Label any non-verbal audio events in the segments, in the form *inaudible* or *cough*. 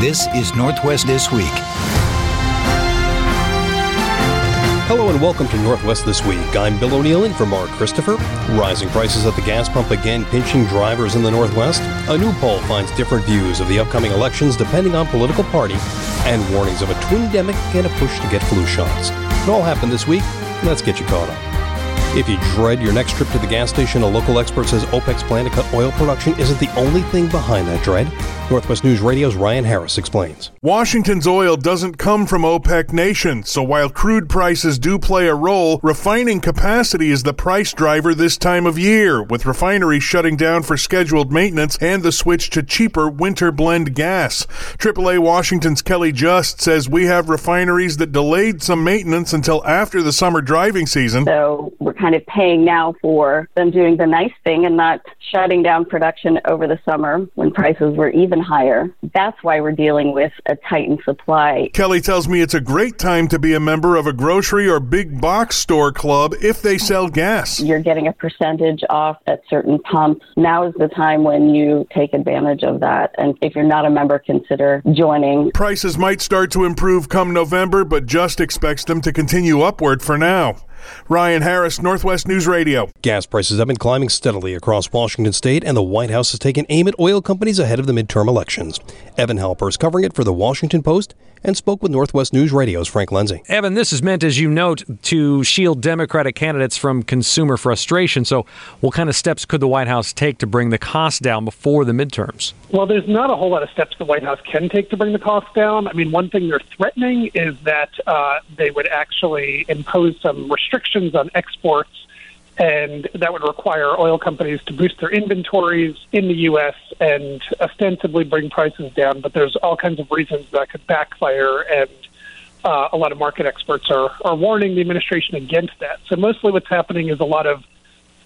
This is Northwest This Week. Hello and welcome to Northwest This Week. I'm Bill O'Neill in for Mark Christopher. Rising prices at the gas pump again pinching drivers in the Northwest. A new poll finds different views of the upcoming elections depending on political party, and warnings of a twindemic and a push to get flu shots. It all happened this week. Let's get you caught up. If you dread your next trip to the gas station, a local expert says OPEC's plan to cut oil production isn't the only thing behind that dread. Northwest News Radio's Ryan Harris explains. Washington's oil doesn't come from OPEC nations, so while crude prices do play a role, refining capacity is the price driver this time of year, with refineries shutting down for scheduled maintenance and the switch to cheaper winter blend gas. AAA Washington's Kelly Just says we have refineries that delayed some maintenance until after the summer driving season. So we're kind of paying now for them doing the nice thing and not shutting down production over the summer when prices were even even higher. That's why we're dealing with a tightened supply. Kelly tells me it's a great time to be a member of a grocery or big box store club if they sell gas. You're getting a percentage off at certain pumps. Now is the time when you take advantage of that. And if you're not a member, consider joining. Prices might start to improve come November, but Just expects them to continue upward for now. Ryan Harris, Northwest News Radio. Gas prices have been climbing steadily across Washington state, and the White House has taken aim at oil companies ahead of the midterm elections. Evan Halper is covering it for the Washington Post and spoke with Northwest News Radio's Frank Lenzi. Evan, this is meant, as you note, to shield Democratic candidates from consumer frustration. So, what kind of steps could the White House take to bring the cost down before the midterms? Well, there's not a whole lot of steps the White House can take to bring the cost down. I mean, one thing they're threatening is that uh, they would actually impose some restrictions on exports and that would require oil companies to boost their inventories in the U.S. and ostensibly bring prices down. But there's all kinds of reasons that could backfire, and uh, a lot of market experts are, are warning the administration against that. So mostly what's happening is a lot of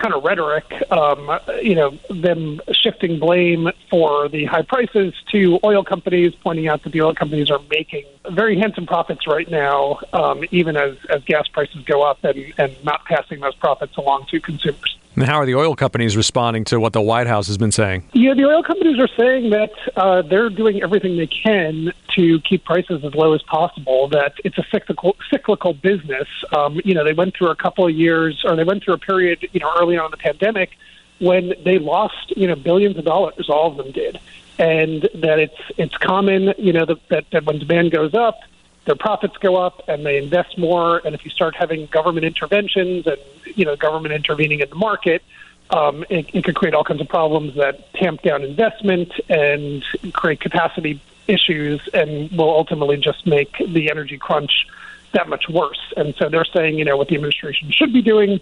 kind of rhetoric, um, you know, them shifting blame for the high prices to oil companies, pointing out that the oil companies are making very handsome profits right now, um, even as, as gas prices go up, and, and not passing those profits along to consumers. And how are the oil companies responding to what the White House has been saying? Yeah, the oil companies are saying that uh, they're doing everything they can to keep prices as low as possible. That it's a cyclical cyclical business. Um, you know, they went through a couple of years, or they went through a period, you know, early on in the pandemic when they lost, you know, billions of dollars. All of them did, and that it's it's common, you know, that, that, that when demand goes up, their profits go up and they invest more. And if you start having government interventions and you know government intervening in the market, um, it, it could create all kinds of problems that tamp down investment and create capacity issues, and will ultimately just make the energy crunch that much worse. And so they're saying, you know, what the administration should be doing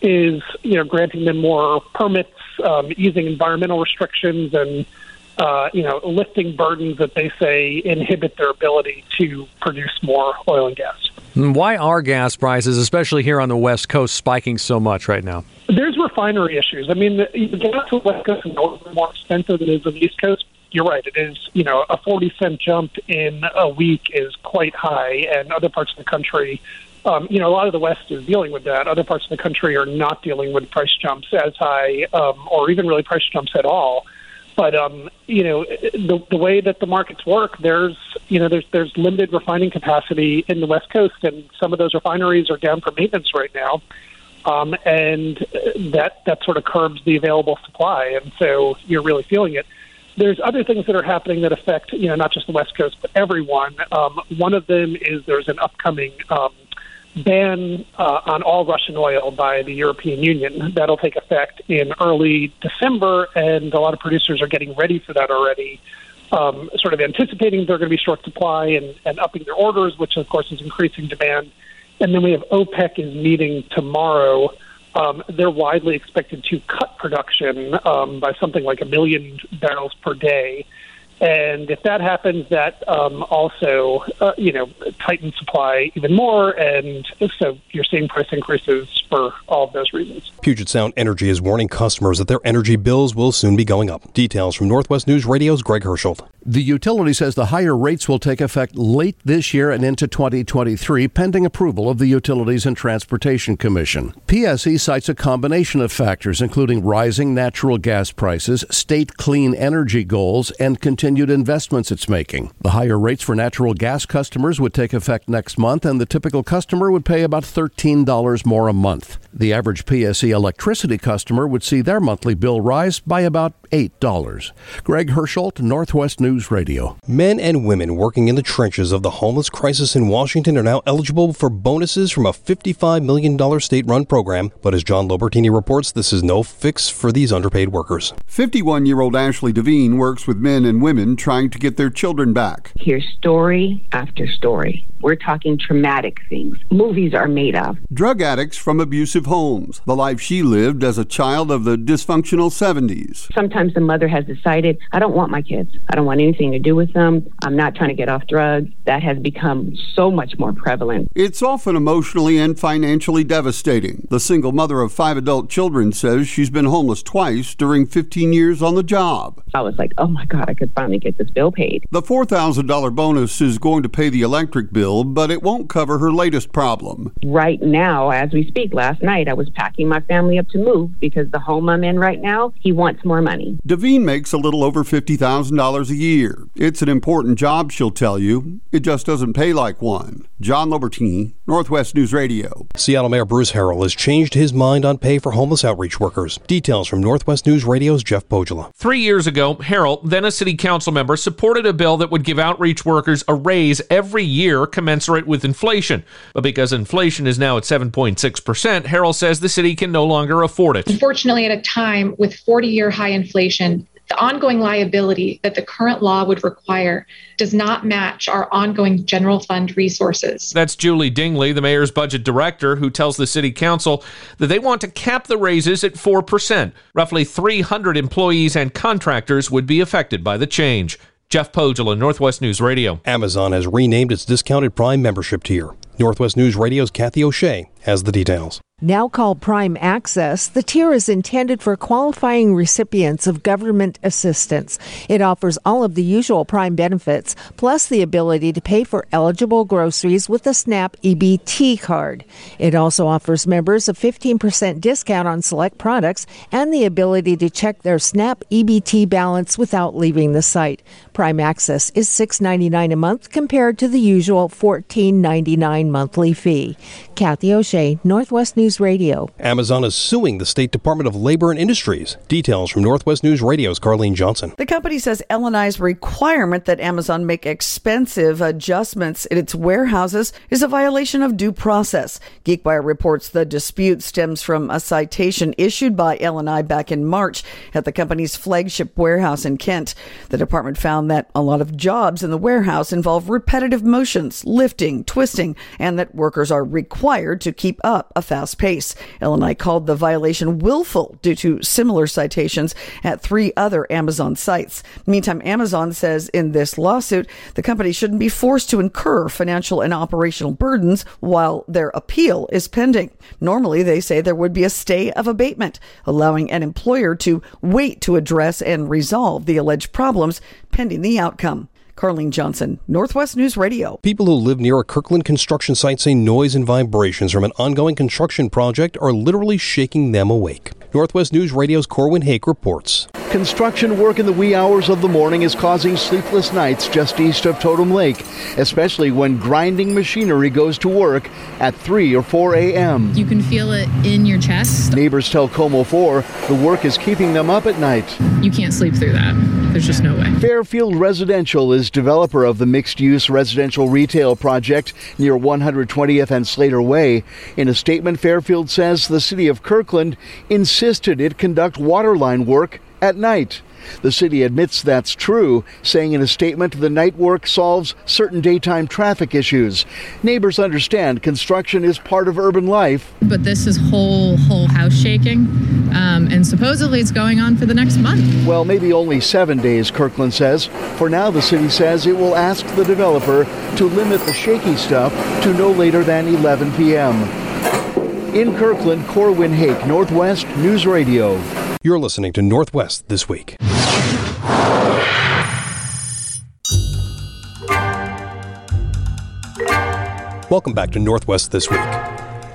is, you know, granting them more permits, um, easing environmental restrictions, and uh, you know, lifting burdens that they say inhibit their ability to produce more oil and gas. Why are gas prices, especially here on the West Coast, spiking so much right now? There's refinery issues. I mean, the, the gas on the West Coast is more expensive than it is on the East Coast. You're right. It is, you know, a 40 cent jump in a week is quite high, and other parts of the country um, you know, a lot of the West is dealing with that. Other parts of the country are not dealing with price jumps as high, um, or even really price jumps at all. But um, you know, the, the way that the markets work, there's you know there's there's limited refining capacity in the West Coast, and some of those refineries are down for maintenance right now, um, and that that sort of curbs the available supply, and so you're really feeling it. There's other things that are happening that affect you know not just the West Coast but everyone. Um, one of them is there's an upcoming um, ban uh, on all Russian oil by the European Union. That'll take effect in early December, and a lot of producers are getting ready for that already, um, sort of anticipating they're going to be short supply and, and upping their orders, which of course is increasing demand. And then we have OPEC is meeting tomorrow. Um, they're widely expected to cut production um, by something like a million barrels per day. And if that happens, that um, also, uh, you know, tightens supply even more. And so you're seeing price increases for all of those reasons. Puget Sound Energy is warning customers that their energy bills will soon be going up. Details from Northwest News Radio's Greg Herschel. The utility says the higher rates will take effect late this year and into 2023, pending approval of the Utilities and Transportation Commission. PSE cites a combination of factors, including rising natural gas prices, state clean energy goals, and continued investments it's making. The higher rates for natural gas customers would take effect next month, and the typical customer would pay about $13 more a month. The average PSE electricity customer would see their monthly bill rise by about $8. Greg Hersholt, Northwest News Radio. Men and women working in the trenches of the homeless crisis in Washington are now eligible for bonuses from a $55 million state run program. But as John Lobertini reports, this is no fix for these underpaid workers. 51 year old Ashley Devine works with men and women trying to get their children back. Here's story after story. We're talking traumatic things movies are made of. Drug addicts from abusive homes, the life she lived as a child of the dysfunctional 70s. Sometimes the mother has decided, I don't want my kids. I don't want anything to do with them. I'm not trying to get off drugs. That has become so much more prevalent. It's often emotionally and financially devastating. The single mother of five adult children says she's been homeless twice during 15 years on the job. I was like, oh my God, I could finally get this bill paid. The $4,000 bonus is going to pay the electric bill but it won't cover her latest problem. Right now, as we speak, last night I was packing my family up to move because the home I'm in right now, he wants more money. Devine makes a little over $50,000 a year. It's an important job, she'll tell you. It just doesn't pay like one. John Lobertini, Northwest News Radio. Seattle Mayor Bruce Harrell has changed his mind on pay for homeless outreach workers. Details from Northwest News Radio's Jeff Pohjola. Three years ago, Harrell, then a city council member, supported a bill that would give outreach workers a raise every year commensurate with inflation. But because inflation is now at 7.6%, Harrell says the city can no longer afford it. Unfortunately, at a time with 40 year high inflation, the ongoing liability that the current law would require does not match our ongoing general fund resources. That's Julie Dingley, the mayor's budget director, who tells the city council that they want to cap the raises at 4%. Roughly 300 employees and contractors would be affected by the change. Jeff Pohjola, Northwest News Radio. Amazon has renamed its discounted Prime membership tier. Northwest News Radio's Kathy O'Shea has the details. Now called Prime Access, the tier is intended for qualifying recipients of government assistance. It offers all of the usual Prime benefits, plus the ability to pay for eligible groceries with a SNAP EBT card. It also offers members a 15% discount on select products and the ability to check their SNAP EBT balance without leaving the site. Prime Access is $6.99 a month compared to the usual $14.99 monthly fee. Kathy O'Shea, Northwest News Radio. Amazon is suing the State Department of Labor and Industries. Details from Northwest News Radio's Carlene Johnson. The company says LNI's requirement that Amazon make expensive adjustments in its warehouses is a violation of due process. GeekWire reports the dispute stems from a citation issued by LNI back in March at the company's flagship warehouse in Kent. The department found that a lot of jobs in the warehouse involve repetitive motions, lifting, twisting, and that workers are required to keep up a fast pace. LNI called the violation willful due to similar citations at three other Amazon sites. Meantime, Amazon says in this lawsuit, the company shouldn't be forced to incur financial and operational burdens while their appeal is pending. Normally, they say there would be a stay of abatement, allowing an employer to wait to address and resolve the alleged problems pending the outcome. Carlene Johnson, Northwest News Radio. People who live near a Kirkland construction site say noise and vibrations from an ongoing construction project are literally shaking them awake. Northwest News Radio's Corwin Hake reports. Construction work in the wee hours of the morning is causing sleepless nights just east of Totem Lake, especially when grinding machinery goes to work at 3 or 4 a.m. You can feel it in your chest. Neighbors tell KOMO 4 the work is keeping them up at night. You can't sleep through that. There's just no way. Fairfield Residential is developer of the mixed-use residential retail project near 120th and Slater Way. In a statement, Fairfield says the city of Kirkland insisted it conduct waterline work at night. The city admits that's true, saying in a statement the night work solves certain daytime traffic issues. Neighbors understand construction is part of urban life. But this is whole whole house shaking, um, and supposedly it's going on for the next month. Well, maybe only seven days, Kirkland says. For now, the city says it will ask the developer to limit the shaky stuff to no later than 11 p.m. In Kirkland, Corwin Hake, Northwest News Radio. You're listening to Northwest This Week. Welcome back to Northwest This Week.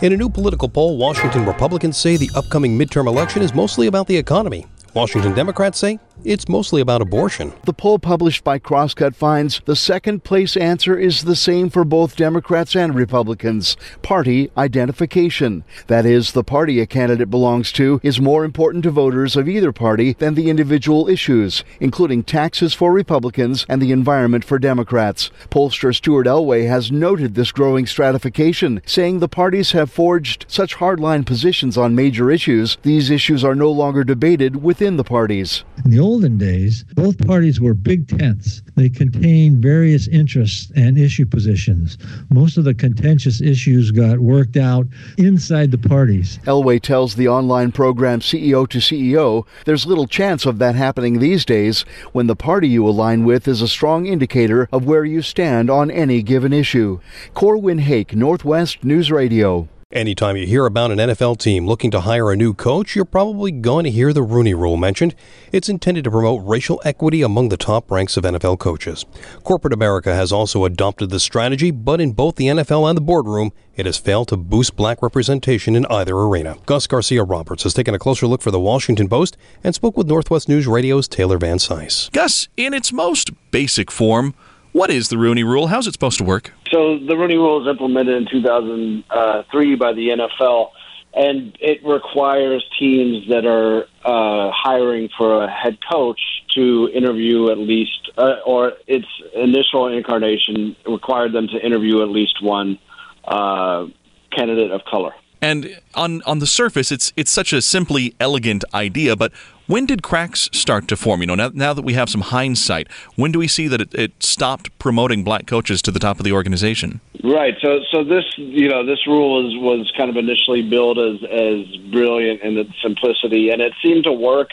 In a new political poll, Washington Republicans say the upcoming midterm election is mostly about the economy. Washington Democrats say it's mostly about abortion. The poll published by Crosscut finds the second place answer is the same for both Democrats and Republicans party identification. That is, the party a candidate belongs to is more important to voters of either party than the individual issues, including taxes for Republicans and the environment for Democrats. Pollster Stuart Elway has noted this growing stratification, saying the parties have forged such hardline positions on major issues, these issues are no longer debated within the parties. In the olden days, both parties were big tents. They contained various interests and issue positions. Most of the contentious issues got worked out inside the parties. Elway tells the online program CEO to CEO there's little chance of that happening these days when the party you align with is a strong indicator of where you stand on any given issue. Corwin Hake, Northwest News Radio. Anytime you hear about an NFL team looking to hire a new coach, you're probably going to hear the Rooney Rule mentioned. It's intended to promote racial equity among the top ranks of NFL coaches. Corporate America has also adopted the strategy, but in both the NFL and the boardroom, it has failed to boost black representation in either arena. Gus Garcia Roberts has taken a closer look for the Washington Post and spoke with Northwest News Radio's Taylor Van Cise. Gus, in its most basic form, what is the Rooney Rule? How's it supposed to work? So the Rooney Rule was implemented in 2003 by the NFL, and it requires teams that are uh, hiring for a head coach to interview at least, uh, or its initial incarnation required them to interview at least one uh, candidate of color. And on on the surface, it's it's such a simply elegant idea, but when did cracks start to form? You know, now, now that we have some hindsight, when do we see that it, it, stopped promoting black coaches to the top of the organization? Right. So, so this, you know, this rule was was kind of initially billed as as brilliant in its simplicity, and it seemed to work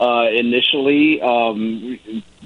uh, initially. Um,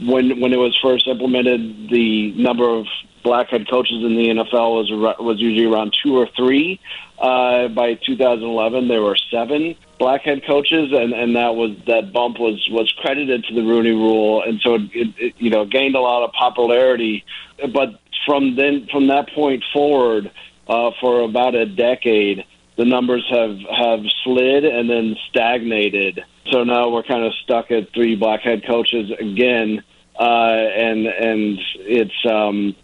when when it was first implemented, the number of black head coaches in the NFL was was usually around two or three. Uh, by 2011, there were seven black head coaches, and, and that was that bump was was credited to the Rooney Rule, and so it, it you know gained a lot of popularity. But from then from that point forward, uh, for about a decade, the numbers have have slid and then stagnated. So now we're kind of stuck at three black head coaches again, uh, and and it's um,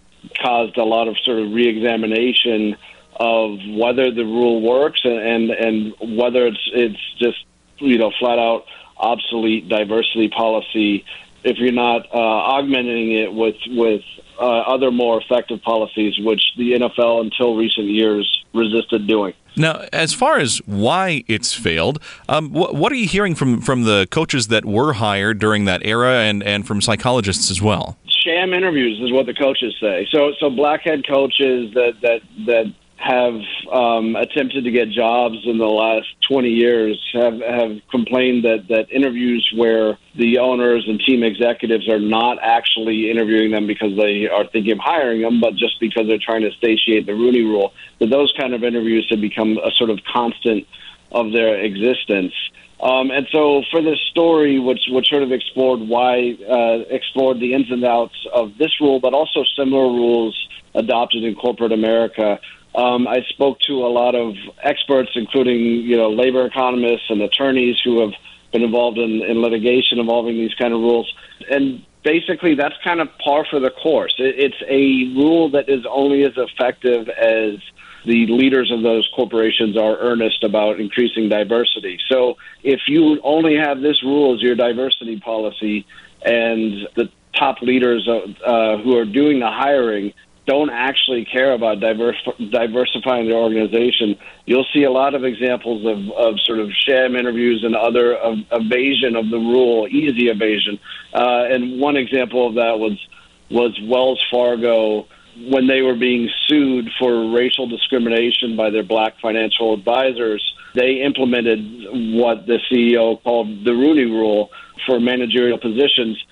caused a lot of sort of reexamination of whether the rule works and, and and whether it's it's just you know flat out obsolete diversity policy if you're not uh, augmenting it with with uh, other more effective policies, which the NFL until recent years resisted doing. Now, as far as why it's failed, um, wh- what are you hearing from, from the coaches that were hired during that era and, and from psychologists as well? Sham interviews is what the coaches say. So, so blackhead coaches that that that have um, attempted to get jobs in the last 20 years have, have complained that, that interviews where the owners and team executives are not actually interviewing them because they are thinking of hiring them, but just because they're trying to satiate the Rooney rule, that those kind of interviews have become a sort of constant of their existence. Um, and so for this story, which, which sort of explored why, uh, explored the ins and outs of this rule, but also similar rules adopted in corporate America, um, I spoke to a lot of experts, including you know labor economists and attorneys who have been involved in, in litigation involving these kind of rules, and basically that's kind of par for the course. It, it's a rule that is only as effective as the leaders of those corporations are earnest about increasing diversity. So if you only have this rule as your diversity policy, and the top leaders uh, who are doing the hiring don't actually care about diverse, diversifying their organization. You'll see a lot of examples of, of sort of sham interviews and other of, evasion of the rule, easy evasion. Uh, and one example of that was was Wells Fargo when they were being sued for racial discrimination by their black financial advisors. They implemented what the CEO called the Rooney Rule for managerial positions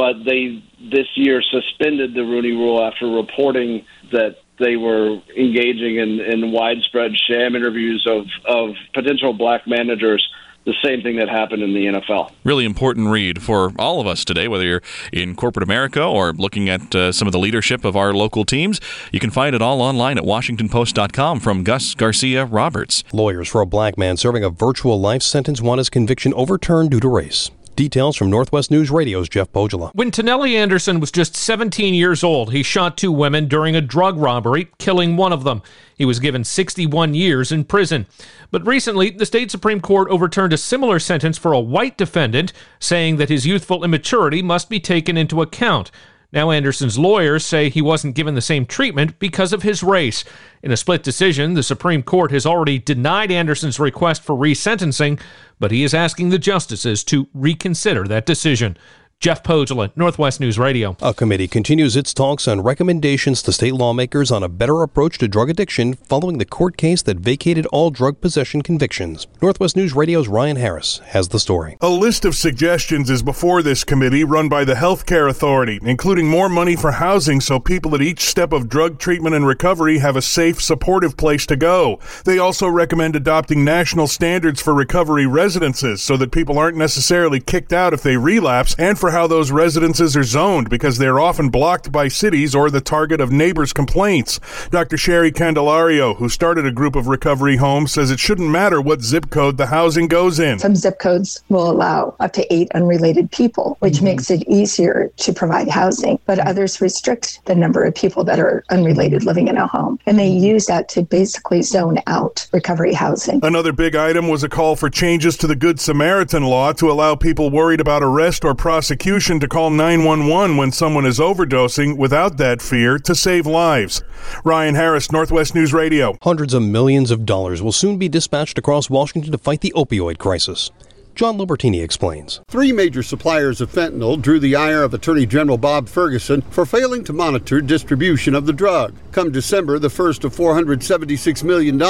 but they this year suspended the Rooney Rule after reporting that they were engaging in, in widespread sham interviews of, of potential black managers the same thing that happened in the NFL. Really important read for all of us today, whether you're in corporate America or looking at uh, some of the leadership of our local teams. You can find it all online at WashingtonPost.com from Gus Garcia Roberts. Lawyers for a black man serving a virtual life sentence want his conviction overturned due to race. Details from Northwest News Radio's Jeff Pohjola. When Tonelli Anderson was just 17 years old, he shot two women during a drug robbery, killing one of them. He was given 61 years in prison. But recently, the state Supreme Court overturned a similar sentence for a white defendant, saying that his youthful immaturity must be taken into account. Now, Anderson's lawyers say he wasn't given the same treatment because of his race. In a split decision, the Supreme Court has already denied Anderson's request for resentencing, but he is asking the justices to reconsider that decision. Jeff Pohjola, Northwest News Radio. A committee continues its talks on recommendations to state lawmakers on a better approach to drug addiction following the court case that vacated all drug possession convictions. Northwest News Radio's Ryan Harris has the story. A list of suggestions is before this committee run by the Health Care Authority, including more money for housing so people at each step of drug treatment and recovery have a safe, supportive place to go. They also recommend adopting national standards for recovery residences so that people aren't necessarily kicked out if they relapse and for how those residences are zoned because they're often blocked by cities or the target of neighbors' complaints. Dr. Sherry Candelario, who started a group of recovery homes, says it shouldn't matter what zip code the housing goes in. Some zip codes will allow up to eight unrelated people, which mm-hmm. makes it easier to provide housing, but others restrict the number of people that are unrelated living in a home. And they use that to basically zone out recovery housing. Another big item was a call for changes to the Good Samaritan law to allow people worried about arrest or prosecution prosecution to call 911 when someone is overdosing without that fear to save lives. Ryan Harris, Northwest News Radio. Hundreds of millions of dollars will soon be dispatched across Washington to fight the opioid crisis. John Lobertini explains. Three major suppliers of fentanyl drew the ire of Attorney General Bob Ferguson for failing to monitor distribution of the drug. Come December, the first of $476 million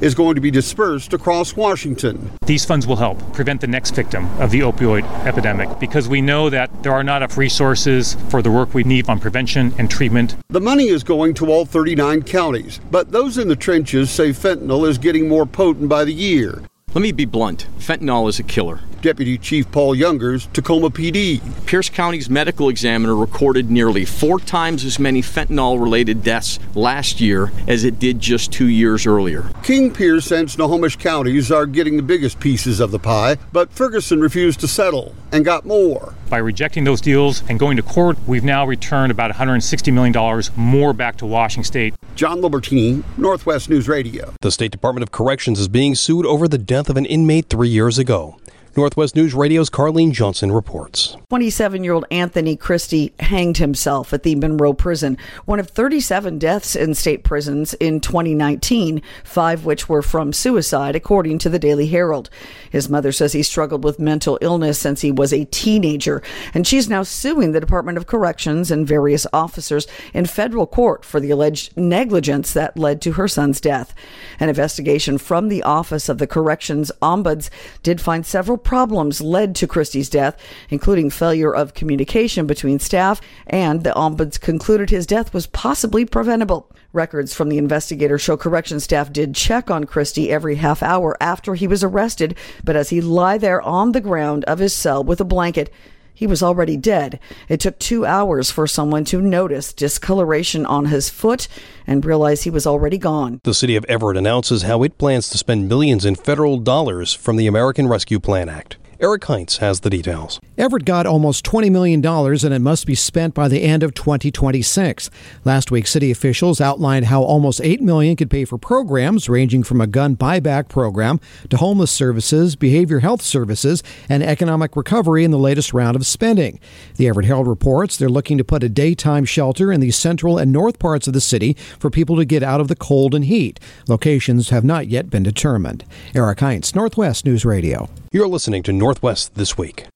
is going to be dispersed across Washington. These funds will help prevent the next victim of the opioid epidemic because we know that there are not enough resources for the work we need on prevention and treatment. The money is going to all 39 counties, but those in the trenches say fentanyl is getting more potent by the year. Let me be blunt fentanyl is a killer. Deputy Chief Paul Youngers, Tacoma PD. Pierce County's medical examiner recorded nearly four times as many fentanyl related deaths last year as it did just two years earlier. King, Pierce, and Snohomish counties are getting the biggest pieces of the pie, but Ferguson refused to settle and got more. By rejecting those deals and going to court, we've now returned about $160 million more back to Washington State. John Lobertini, Northwest News Radio. The State Department of Corrections is being sued over the death of an inmate three years ago. Northwest News Radio's Carlene Johnson reports. 27 year old Anthony Christie hanged himself at the Monroe Prison, one of 37 deaths in state prisons in 2019, five which were from suicide, according to the Daily Herald. His mother says he struggled with mental illness since he was a teenager, and she's now suing the Department of Corrections and various officers in federal court for the alleged negligence that led to her son's death. An investigation from the Office of the Corrections Ombuds did find several problems led to Christie's death, including failure of communication between staff, and the ombuds concluded his death was possibly preventable. Records from the investigator show correction staff did check on Christie every half hour after he was arrested, but as he lay there on the ground of his cell with a blanket, he was already dead. It took two hours for someone to notice discoloration on his foot and realize he was already gone. The city of Everett announces how it plans to spend millions in federal dollars from the American Rescue Plan Act. Eric Heinz has the details. Everett got almost $20 million and it must be spent by the end of 2026. Last week, city officials outlined how almost 8 million could pay for programs ranging from a gun buyback program to homeless services, behavior health services, and economic recovery in the latest round of spending. The Everett Herald reports they're looking to put a daytime shelter in the central and north parts of the city for people to get out of the cold and heat. Locations have not yet been determined. Eric Heinz, Northwest News Radio. You're listening to Northwest This Week.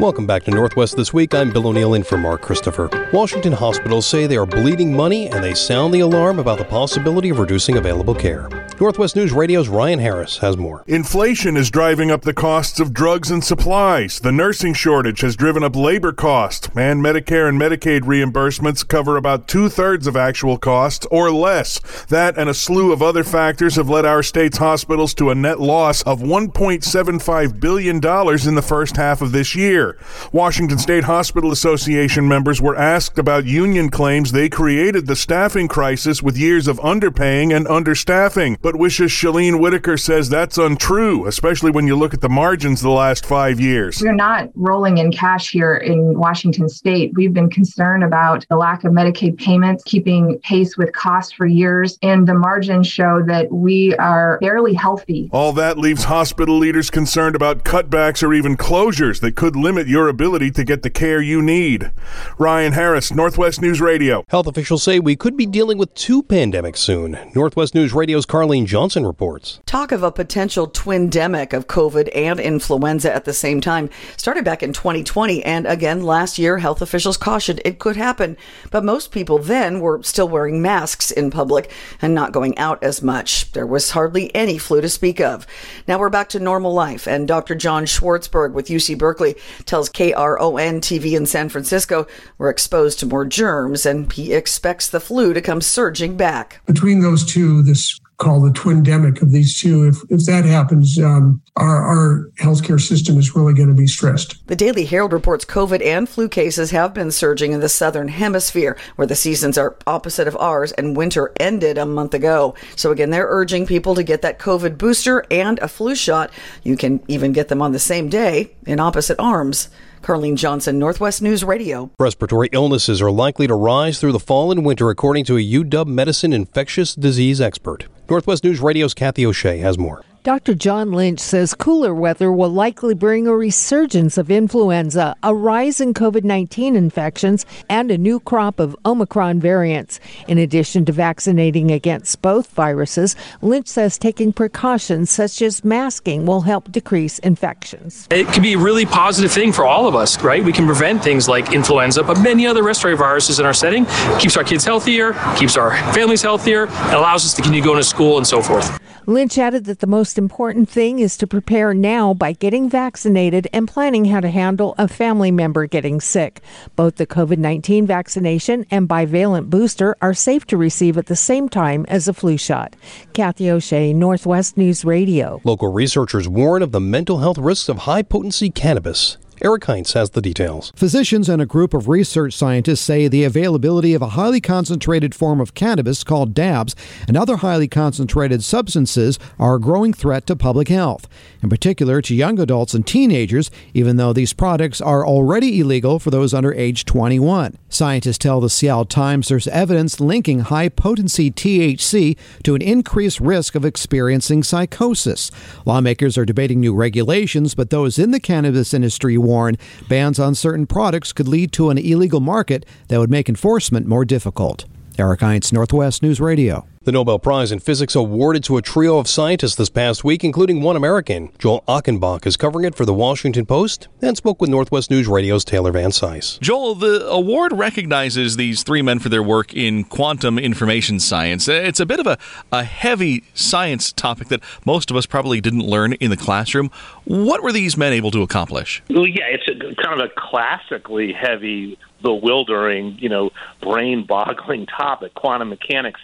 Welcome back to Northwest This Week. I'm Bill O'Neill in for Mark Christopher. Washington hospitals say they are bleeding money and they sound the alarm about the possibility of reducing available care. Northwest News Radio's Ryan Harris has more. Inflation is driving up the costs of drugs and supplies. The nursing shortage has driven up labor costs, and Medicare and Medicaid reimbursements cover about two thirds of actual costs or less. That and a slew of other factors have led our state's hospitals to a net loss of $1.75 billion in the first half of this year. Washington State Hospital Association members were asked about union claims they created the staffing crisis with years of underpaying and understaffing. But WSHA's Chelene Whiteaker says that's untrue, especially when you look at the margins the last five years. We're not rolling in cash here in Washington state. We've been concerned about the lack of Medicaid payments, keeping pace with costs for years, and the margins show that we are barely healthy. All that leaves hospital leaders concerned about cutbacks or even closures that could limit your ability to get the care you need. Ryan Harris, Northwest News Radio. Health officials say we could be dealing with two pandemics soon. Northwest News Radio's Carlene Johnson reports. Talk of a potential twindemic of COVID and influenza at the same time started back in 2020. And again, last year, health officials cautioned it could happen. But most people then were still wearing masks in public and not going out as much. There was hardly any flu to speak of. Now we're back to normal life. And Dr. John Swartzberg with UC Berkeley tells KRON TV in San Francisco we're exposed to more germs and he expects the flu to come surging back. Between those two, this called the twindemic of these two. If, if that happens, um, our, our healthcare system is really going to be stressed. The Daily Herald reports COVID and flu cases have been surging in the southern hemisphere, where the seasons are opposite of ours and winter ended a month ago. So again, they're urging people to get that COVID booster and a flu shot. You can even get them on the same day in opposite arms. Carlene Johnson, Northwest News Radio. Respiratory illnesses are likely to rise through the fall and winter, according to a UW Medicine infectious disease expert. Northwest News Radio's Kathy O'Shea has more. Dr. John Lynch says cooler weather will likely bring a resurgence of influenza, a rise in COVID 19 infections, and a new crop of Omicron variants. In addition to vaccinating against both viruses, Lynch says taking precautions such as masking will help decrease infections. It can be a really positive thing for all of us, right? We can prevent things like influenza, but many other respiratory viruses in our setting. Keeps our kids healthier, keeps our families healthier, and allows us to continue going to school and so forth. Lynch added that the most important thing is to prepare now by getting vaccinated and planning how to handle a family member getting sick. Both the COVID 19 vaccination and bivalent booster are safe to receive at the same time as a flu shot. Kathy O'Shea, Northwest News Radio. Local researchers warn of the mental health risks of high potency cannabis. Eric Heinz has the details. Physicians and a group of research scientists say the availability of a highly concentrated form of cannabis called dabs and other highly concentrated substances are a growing threat to public health, in particular to young adults and teenagers, even though these products are already illegal for those under age 21. Scientists tell the Seattle Times there's evidence linking high potency THC to an increased risk of experiencing psychosis. Lawmakers are debating new regulations, but those in the cannabis industry warn bans on certain products could lead to an illegal market that would make enforcement more difficult. Eric Heinz, Northwest News Radio. The Nobel Prize in Physics awarded to a trio of scientists this past week, including one American. Joel Achenbach is covering it for the Washington Post and spoke with Northwest News Radio's Taylor Van Cise. Joel, the award recognizes these three men for their work in quantum information science. Uh, it's a bit of a, a heavy science topic that most of us probably didn't learn in the classroom. What were these men able to accomplish? Well, yeah, it's a, kind of a classically heavy bewildering, you know, brain boggling *laughs* topic, quantum mechanics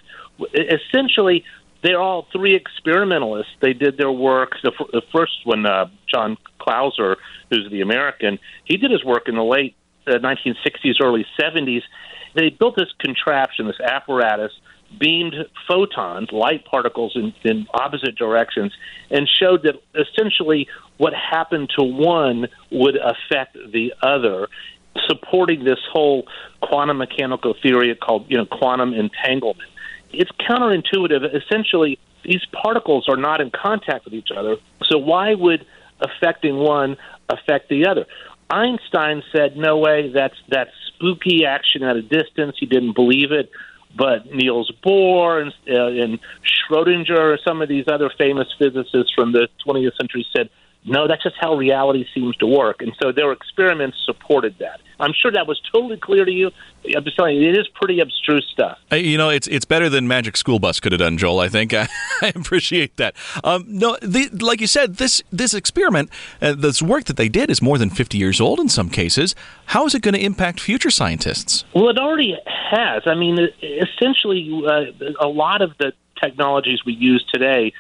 essentially they're all three experimentalists. They did their work. The, f- the first one, uh, John Clauser, who's the American, he did his work in the late uh, 1960s, early 70s. They built this contraption, this apparatus, beamed photons, light particles in, in opposite directions, and showed that essentially what happened to one would affect the other supporting this whole quantum mechanical theory called you know quantum entanglement it's counterintuitive. Essentially, these particles are not in contact with each other. So why would affecting one affect the other? Einstein said, "No way. That's that's spooky action at a distance." He didn't believe it. But Niels Bohr and, uh, and Schrodinger, some of these other famous physicists from the 20th century, said, No, that's just how reality seems to work. And so their experiments supported that. I'm sure that was totally clear to you. I'm just telling you, it is pretty abstruse stuff. You know, it's it's better than Magic School Bus could have done, Joel. I think I, *laughs* I appreciate that. Um, no, the, like you said, this this experiment, uh, this work that they did is more than 50 years old in some cases. How is it going to impact future scientists? Well, it already has. I mean, essentially, uh, a lot of the technologies we use today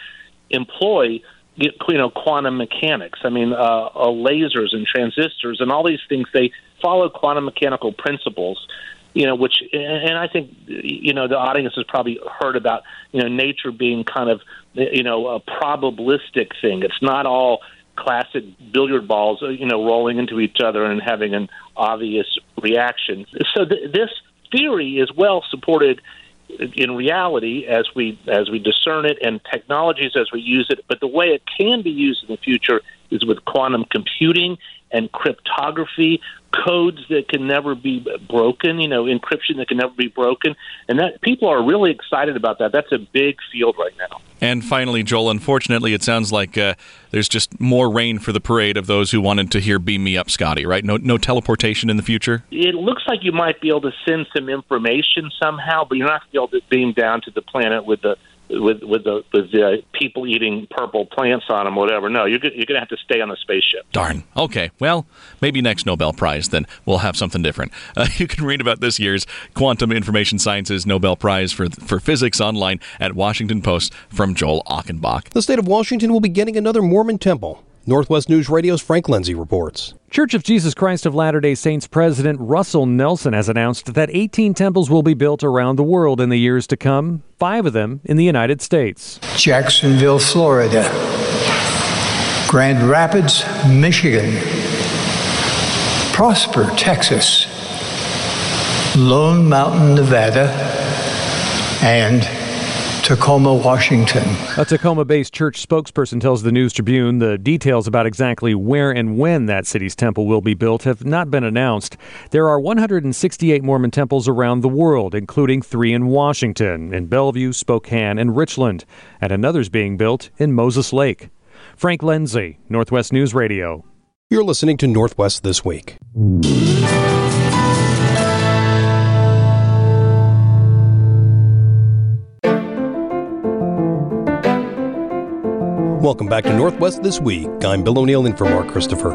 employ you know quantum mechanics. I mean, uh, uh, lasers and transistors and all these things. They follow quantum mechanical principles. You know, which and I think you know the audience has probably heard about you know nature being kind of you know a probabilistic thing. It's not all classic billiard balls, you know, rolling into each other and having an obvious reaction. So th- this theory is well supported in reality as we as we discern it and technologies as we use it. But the way it can be used in the future is with quantum computing and cryptography codes that can never be broken you know encryption that can never be broken and that people are really excited about that that's a big field right now and finally, Joel, unfortunately, it sounds like uh, there's just more rain for the parade of those who wanted to hear "Beam Me Up, Scotty." Right? No, no teleportation in the future. It looks like you might be able to send some information somehow, but you're not going to be able to beam down to the planet with the with with the with the people eating purple plants on them, whatever. No, you're you're going to have to stay on the spaceship. Darn. Okay. Well, maybe next Nobel Prize then we'll have something different. Uh, *laughs* you can read about this year's Quantum Information Sciences Nobel Prize for for Physics online at Washington Post from Joel Achenbach. The state of Washington will be getting another Mormon temple. Northwest News Radio's Frank Lindsay reports. Church of Jesus Christ of Latter day Saints President Russell Nelson has announced that 18 temples will be built around the world in the years to come, five of them in the United States. Jacksonville, Florida. Grand Rapids, Michigan. Prosper, Texas. Lone Mountain, Nevada. And Tacoma, Washington. A Tacoma based church spokesperson tells the News Tribune the details about exactly where and when that city's temple will be built have not been announced. There are 168 Mormon temples around the world, including three in Washington, in Bellevue, Spokane, and Richland, and another's being built in Moses Lake. Frank Lindsay, Northwest News Radio. You're listening to Northwest This Week. Welcome back to Northwest This Week. I'm Bill O'Neill in for Mark Christopher.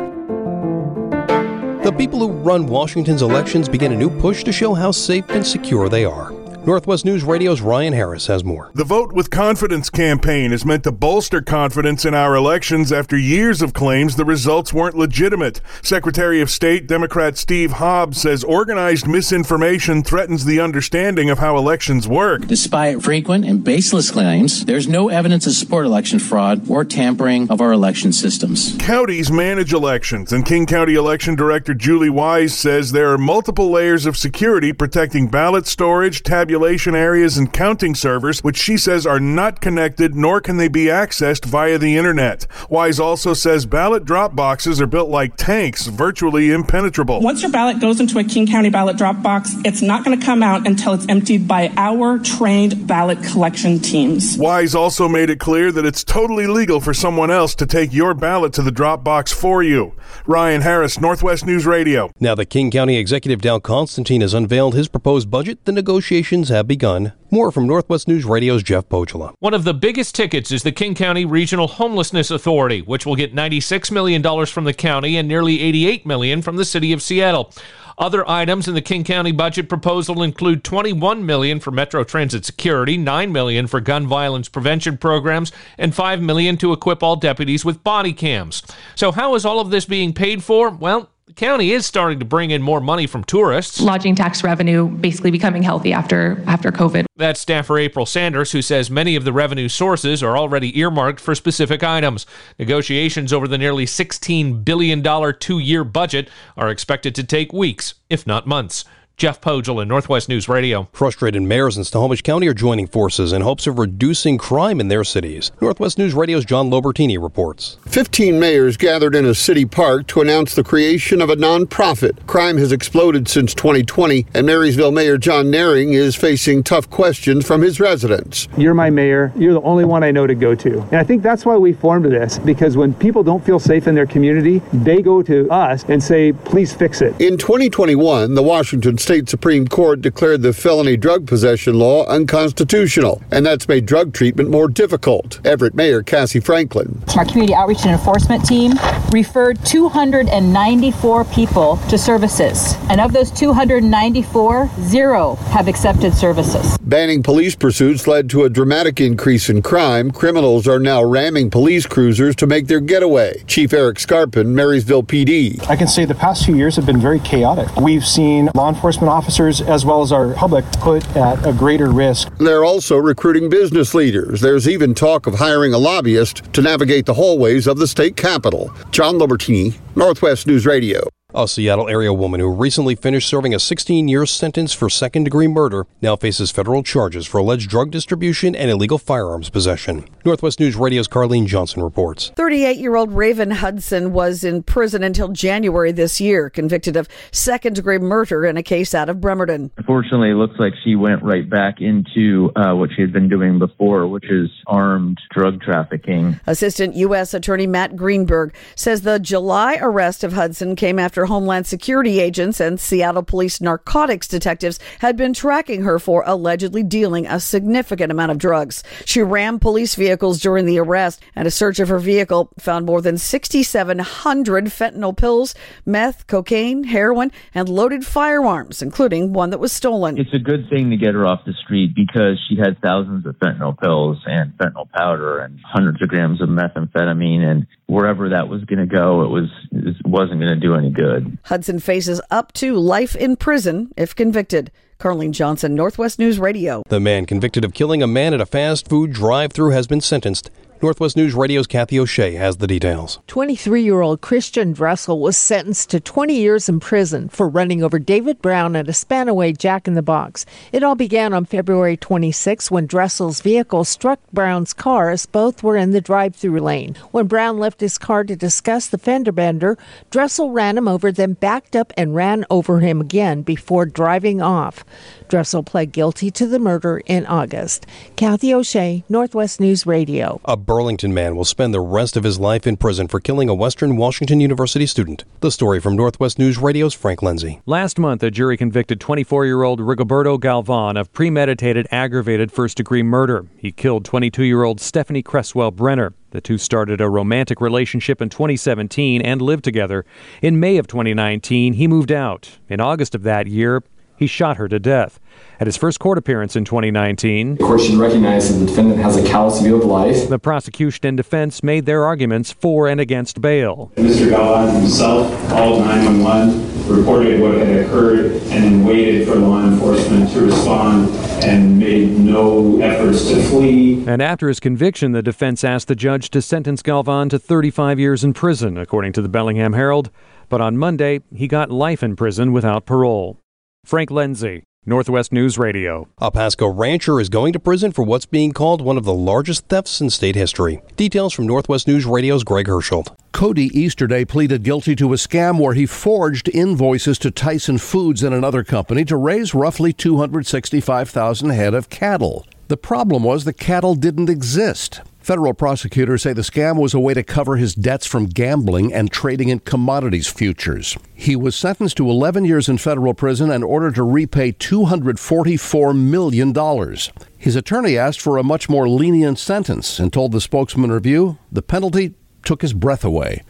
The people who run Washington's elections begin a new push to show how safe and secure they are. Northwest News Radio's Ryan Harris has more. The Vote with Confidence campaign is meant to bolster confidence in our elections after years of claims the results weren't legitimate. Secretary of State Democrat Steve Hobbs says organized misinformation threatens the understanding of how elections work. Despite frequent and baseless claims, there's no evidence to support election fraud or tampering of our election systems. Counties manage elections, and King County Election Director Julie Wise says there are multiple layers of security protecting ballot storage, tabulation, tabulation areas and counting servers, which she says are not connected nor can they be accessed via the internet. Wise also says ballot drop boxes are built like tanks, virtually impenetrable. Once your ballot goes into a King County ballot drop box, it's not going to come out until it's emptied by our trained ballot collection teams. Wise also made it clear that it's totally legal for someone else to take your ballot to the drop box for you. Ryan Harris, Northwest News Radio. Now that King County Executive Dow Constantine has unveiled his proposed budget, the negotiations have begun. More from Northwest News Radio's Jeff Pohjola. One of the biggest tickets is the King County Regional Homelessness Authority, which will get $96 million from the county and nearly 88 million from the city of Seattle. Other items in the King County budget proposal include 21 million for Metro Transit security, 9 million for gun violence prevention programs, and 5 million to equip all deputies with body cams. So how is all of this being paid for? Well, the county is starting to bring in more money from tourists. Lodging tax revenue basically becoming healthy after after COVID. That's staffer April Sanders, who says many of the revenue sources are already earmarked for specific items. Negotiations over the nearly $16 billion two year budget are expected to take weeks, if not months. Jeff Pohjola, Northwest News Radio. Frustrated mayors in Snohomish County are joining forces in hopes of reducing crime in their cities. Northwest News Radio's John Lobertini reports. 15 mayors gathered in a city park to announce the creation of a nonprofit. Crime has exploded since 2020, and Marysville Mayor John Nehring is facing tough questions from his residents. You're my mayor. You're the only one I know to go to. And I think that's why we formed this, because when people don't feel safe in their community, they go to us and say, please fix it. In 2021, the Washington State State Supreme Court declared the felony drug possession law unconstitutional, and that's made drug treatment more difficult. Everett Mayor Cassie Franklin. Our community outreach and enforcement team referred 294 people to services, and of those 294, zero have accepted services. Banning police pursuits led to a dramatic increase in crime. Criminals are now ramming police cruisers to make their getaway. Chief Eric Scairpon, Marysville PD. I can say the past few years have been very chaotic. We've seen law enforcement enforcement officers as well as our public put at a greater risk. They're also recruiting business leaders. There's even talk of hiring a lobbyist to navigate the hallways of the state capitol. John Lobertini, Northwest News Radio. A Seattle area woman who recently finished serving a 16 year sentence for second degree murder now faces federal charges for alleged drug distribution and illegal firearms possession. Northwest News Radio's Carlene Johnson reports. 38 year old Raven Hudson was in prison until January this year, convicted of second degree murder in a case out of Bremerton. Unfortunately, it looks like she went right back into uh, what she had been doing before, which is armed drug trafficking. Assistant U.S. Attorney Matt Greenberg says the July arrest of Hudson came after after Homeland Security agents and Seattle police narcotics detectives had been tracking her for allegedly dealing a significant amount of drugs. She rammed police vehicles during the arrest, and a search of her vehicle found more than 6,700 fentanyl pills, meth, cocaine, heroin, and loaded firearms, including one that was stolen. It's a good thing to get her off the street because she had thousands of fentanyl pills and fentanyl powder and hundreds of grams of methamphetamine, and wherever that was going to go, it was it wasn't going to do any good good. Hudson faces up to life in prison if convicted. Carlene Johnson, Northwest News Radio. The man convicted of killing a man at a fast food drive through has been sentenced Northwest News Radio's Kathy O'Shea has the details. 23 year old Christian Dressel was sentenced to 20 years in prison for running over David Brown at a Spanaway Jack in the Box. It all began on February 26 when Dressel's vehicle struck Brown's car as both were in the drive through lane. When Brown left his car to discuss the fender bender, Dressel ran him over, then backed up and ran over him again before driving off. Dressel pled guilty to the murder in August. Kathy O'Shea, Northwest News Radio. A Burlington man will spend the rest of his life in prison for killing a Western Washington University student. The story from Northwest News Radio's Frank Lindsay. Last month, a jury convicted 24 year old Rigoberto Galvan of premeditated aggravated first degree murder. He killed 22 year old Stephanie Cresswell Brenner. The two started a romantic relationship in 2017 and lived together. In May of 2019, he moved out. In August of that year, he shot her to death. At his first court appearance in 2019, the court should recognize that the defendant has a callous view of life. The prosecution and defense made their arguments for and against bail. Mr. Galvan himself called 911, reported what had occurred, and then waited for law enforcement to respond and made no efforts to flee. And after his conviction, the defense asked the judge to sentence Galvan to 35 years in prison, according to the Bellingham Herald. But on Monday, he got life in prison without parole. Frank Lindsay, Northwest News Radio. A Pasco rancher is going to prison for what's being called one of the largest thefts in state history. Details from Northwest News Radio's Greg Herschel. Cody Easterday pleaded guilty to a scam where he forged invoices to Tyson Foods and another company to raise roughly 265,000 head of cattle. The problem was the cattle didn't exist. Federal prosecutors say the scam was a way to cover his debts from gambling and trading in commodities futures. He was sentenced to 11 years in federal prison and ordered to repay $244 million. His attorney asked for a much more lenient sentence and told the Spokesman Review the penalty took his breath away.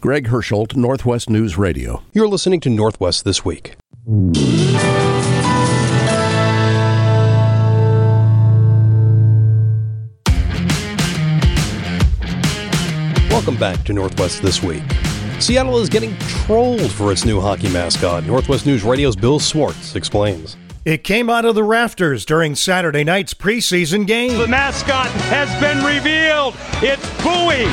Greg Herschel, Northwest News Radio. You're listening to Northwest This Week. Welcome back to Northwest This Week. Seattle is getting trolled for its new hockey mascot. Northwest News Radio's Bill Swartz explains. It came out of the rafters during Saturday night's preseason game. The mascot has been revealed. It's Buoy,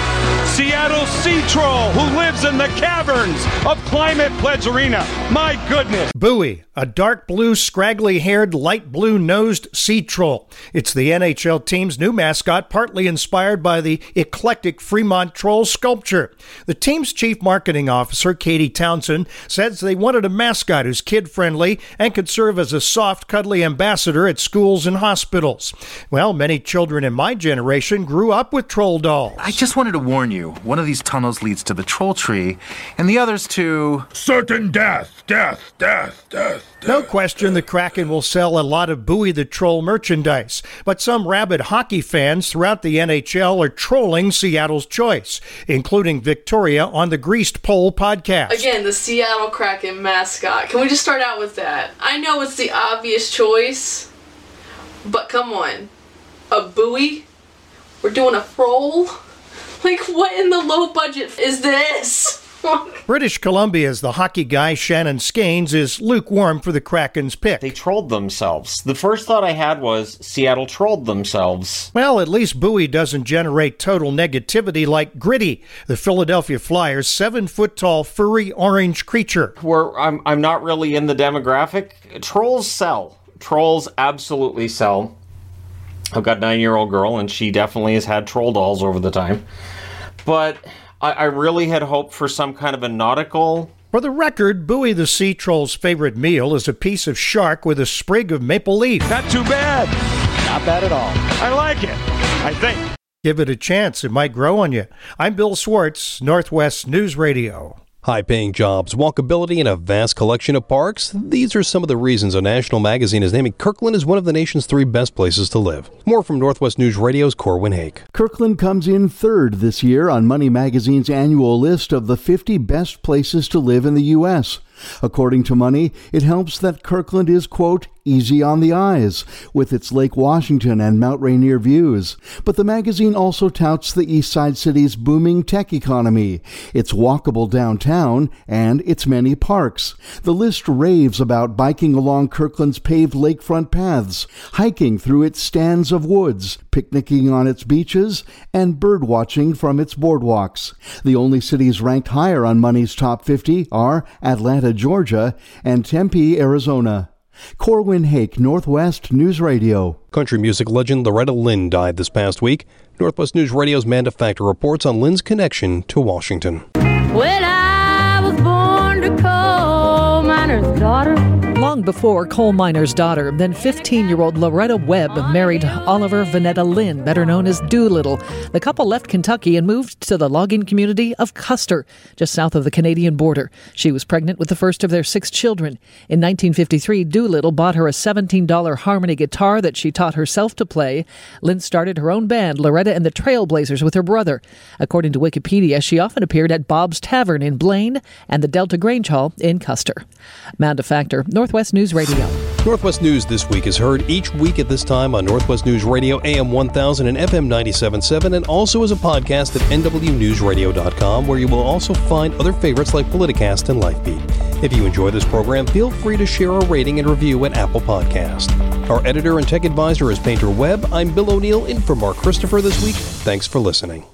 Seattle Sea Troll, who lives in the caverns of Climate Pledge Arena. My goodness. Buoy, a dark blue, scraggly haired, light blue nosed sea troll. It's the NHL team's new mascot, partly inspired by the eclectic Fremont Troll sculpture. The team's chief marketing officer, Katie Townsend, says they wanted a mascot who's kid friendly and could serve as a soft, cuddly ambassador at schools and hospitals. Well, many children in my generation grew up with troll dolls. I just wanted to warn you one of these tunnels leads to the troll tree, and the others to. Certain death, death, death, death. No question the Kraken will sell a lot of Buoy the Troll merchandise, but some rabid hockey fans throughout the NHL are trolling Seattle's choice, including Victoria on the Greased Pole podcast. Again, the Seattle Kraken mascot. Can we just start out with that? I know it's the obvious choice, but come on. A buoy? We're doing a troll? Like, what in the low budget is this? British Columbia's the hockey guy Shannon Skenes is lukewarm for the Kraken's pick. They trolled themselves. The first thought I had was Seattle trolled themselves. Well, at least Buoy doesn't generate total negativity like Gritty, the Philadelphia Flyers' seven foot tall furry orange creature. Where I'm, I'm not really in the demographic. Trolls sell. Trolls absolutely sell. I've got a nine year old girl, and she definitely has had troll dolls over the time. But I, I really had hoped for some kind of a nautical For the record, Buoy the Sea Troll's favorite meal is a piece of shark with a sprig of maple leaf. Not too bad. Not bad at all. I like it. I think. Give it a chance, it might grow on you. I'm Bill Swartz, Northwest News Radio. High paying jobs, walkability, and a vast collection of parks. These are some of the reasons a national magazine is naming Kirkland as one of the nation's three best places to live. More from Northwest News Radio's Corwin Hake. Kirkland comes in third this year on Money Magazine's annual list of the 50 best places to live in the U.S. According to Money, it helps that Kirkland is, quote, easy on the eyes, with its Lake Washington and Mount Rainier views. But the magazine also touts the East Side City's booming tech economy, its walkable downtown, and its many parks. The list raves about biking along Kirkland's paved lakefront paths, hiking through its stands of woods, picnicking on its beaches, and bird watching from its boardwalks. The only cities ranked higher on Money's top 50 are Atlanta, Georgia, and Tempe, Arizona. Corwin Hake, Northwest News Radio. Country music legend Loretta Lynn died this past week. Northwest News Radio's Manda Factor reports on Lynn's connection to Washington. When I was born to coal miner's daughter. Long before coal miner's daughter, then 15 year old Loretta Webb married Oliver Vanetta Lynn, better known as Doolittle. The couple left Kentucky and moved to the logging community of Custer, just south of the Canadian border. She was pregnant with the first of their six children. In 1953, Doolittle bought her a $17 harmony guitar that she taught herself to play. Lynn started her own band, Loretta and the Trailblazers, with her brother. According to Wikipedia, she often appeared at Bob's Tavern in Blaine and the Delta Grange Hall in Custer. Manda Factor, Northwest News Radio. Northwest News this week is heard each week at this time on Northwest News Radio AM 1000 and FM 977 and also as a podcast at nwnewsradio.com where you will also find other favorites like Politicast and Lifebeat. If you enjoy this program, feel free to share a rating and review at Apple Podcast. Our editor and tech advisor is Painter Webb. I'm Bill O'Neill in for Mark Christopher this week. Thanks for listening.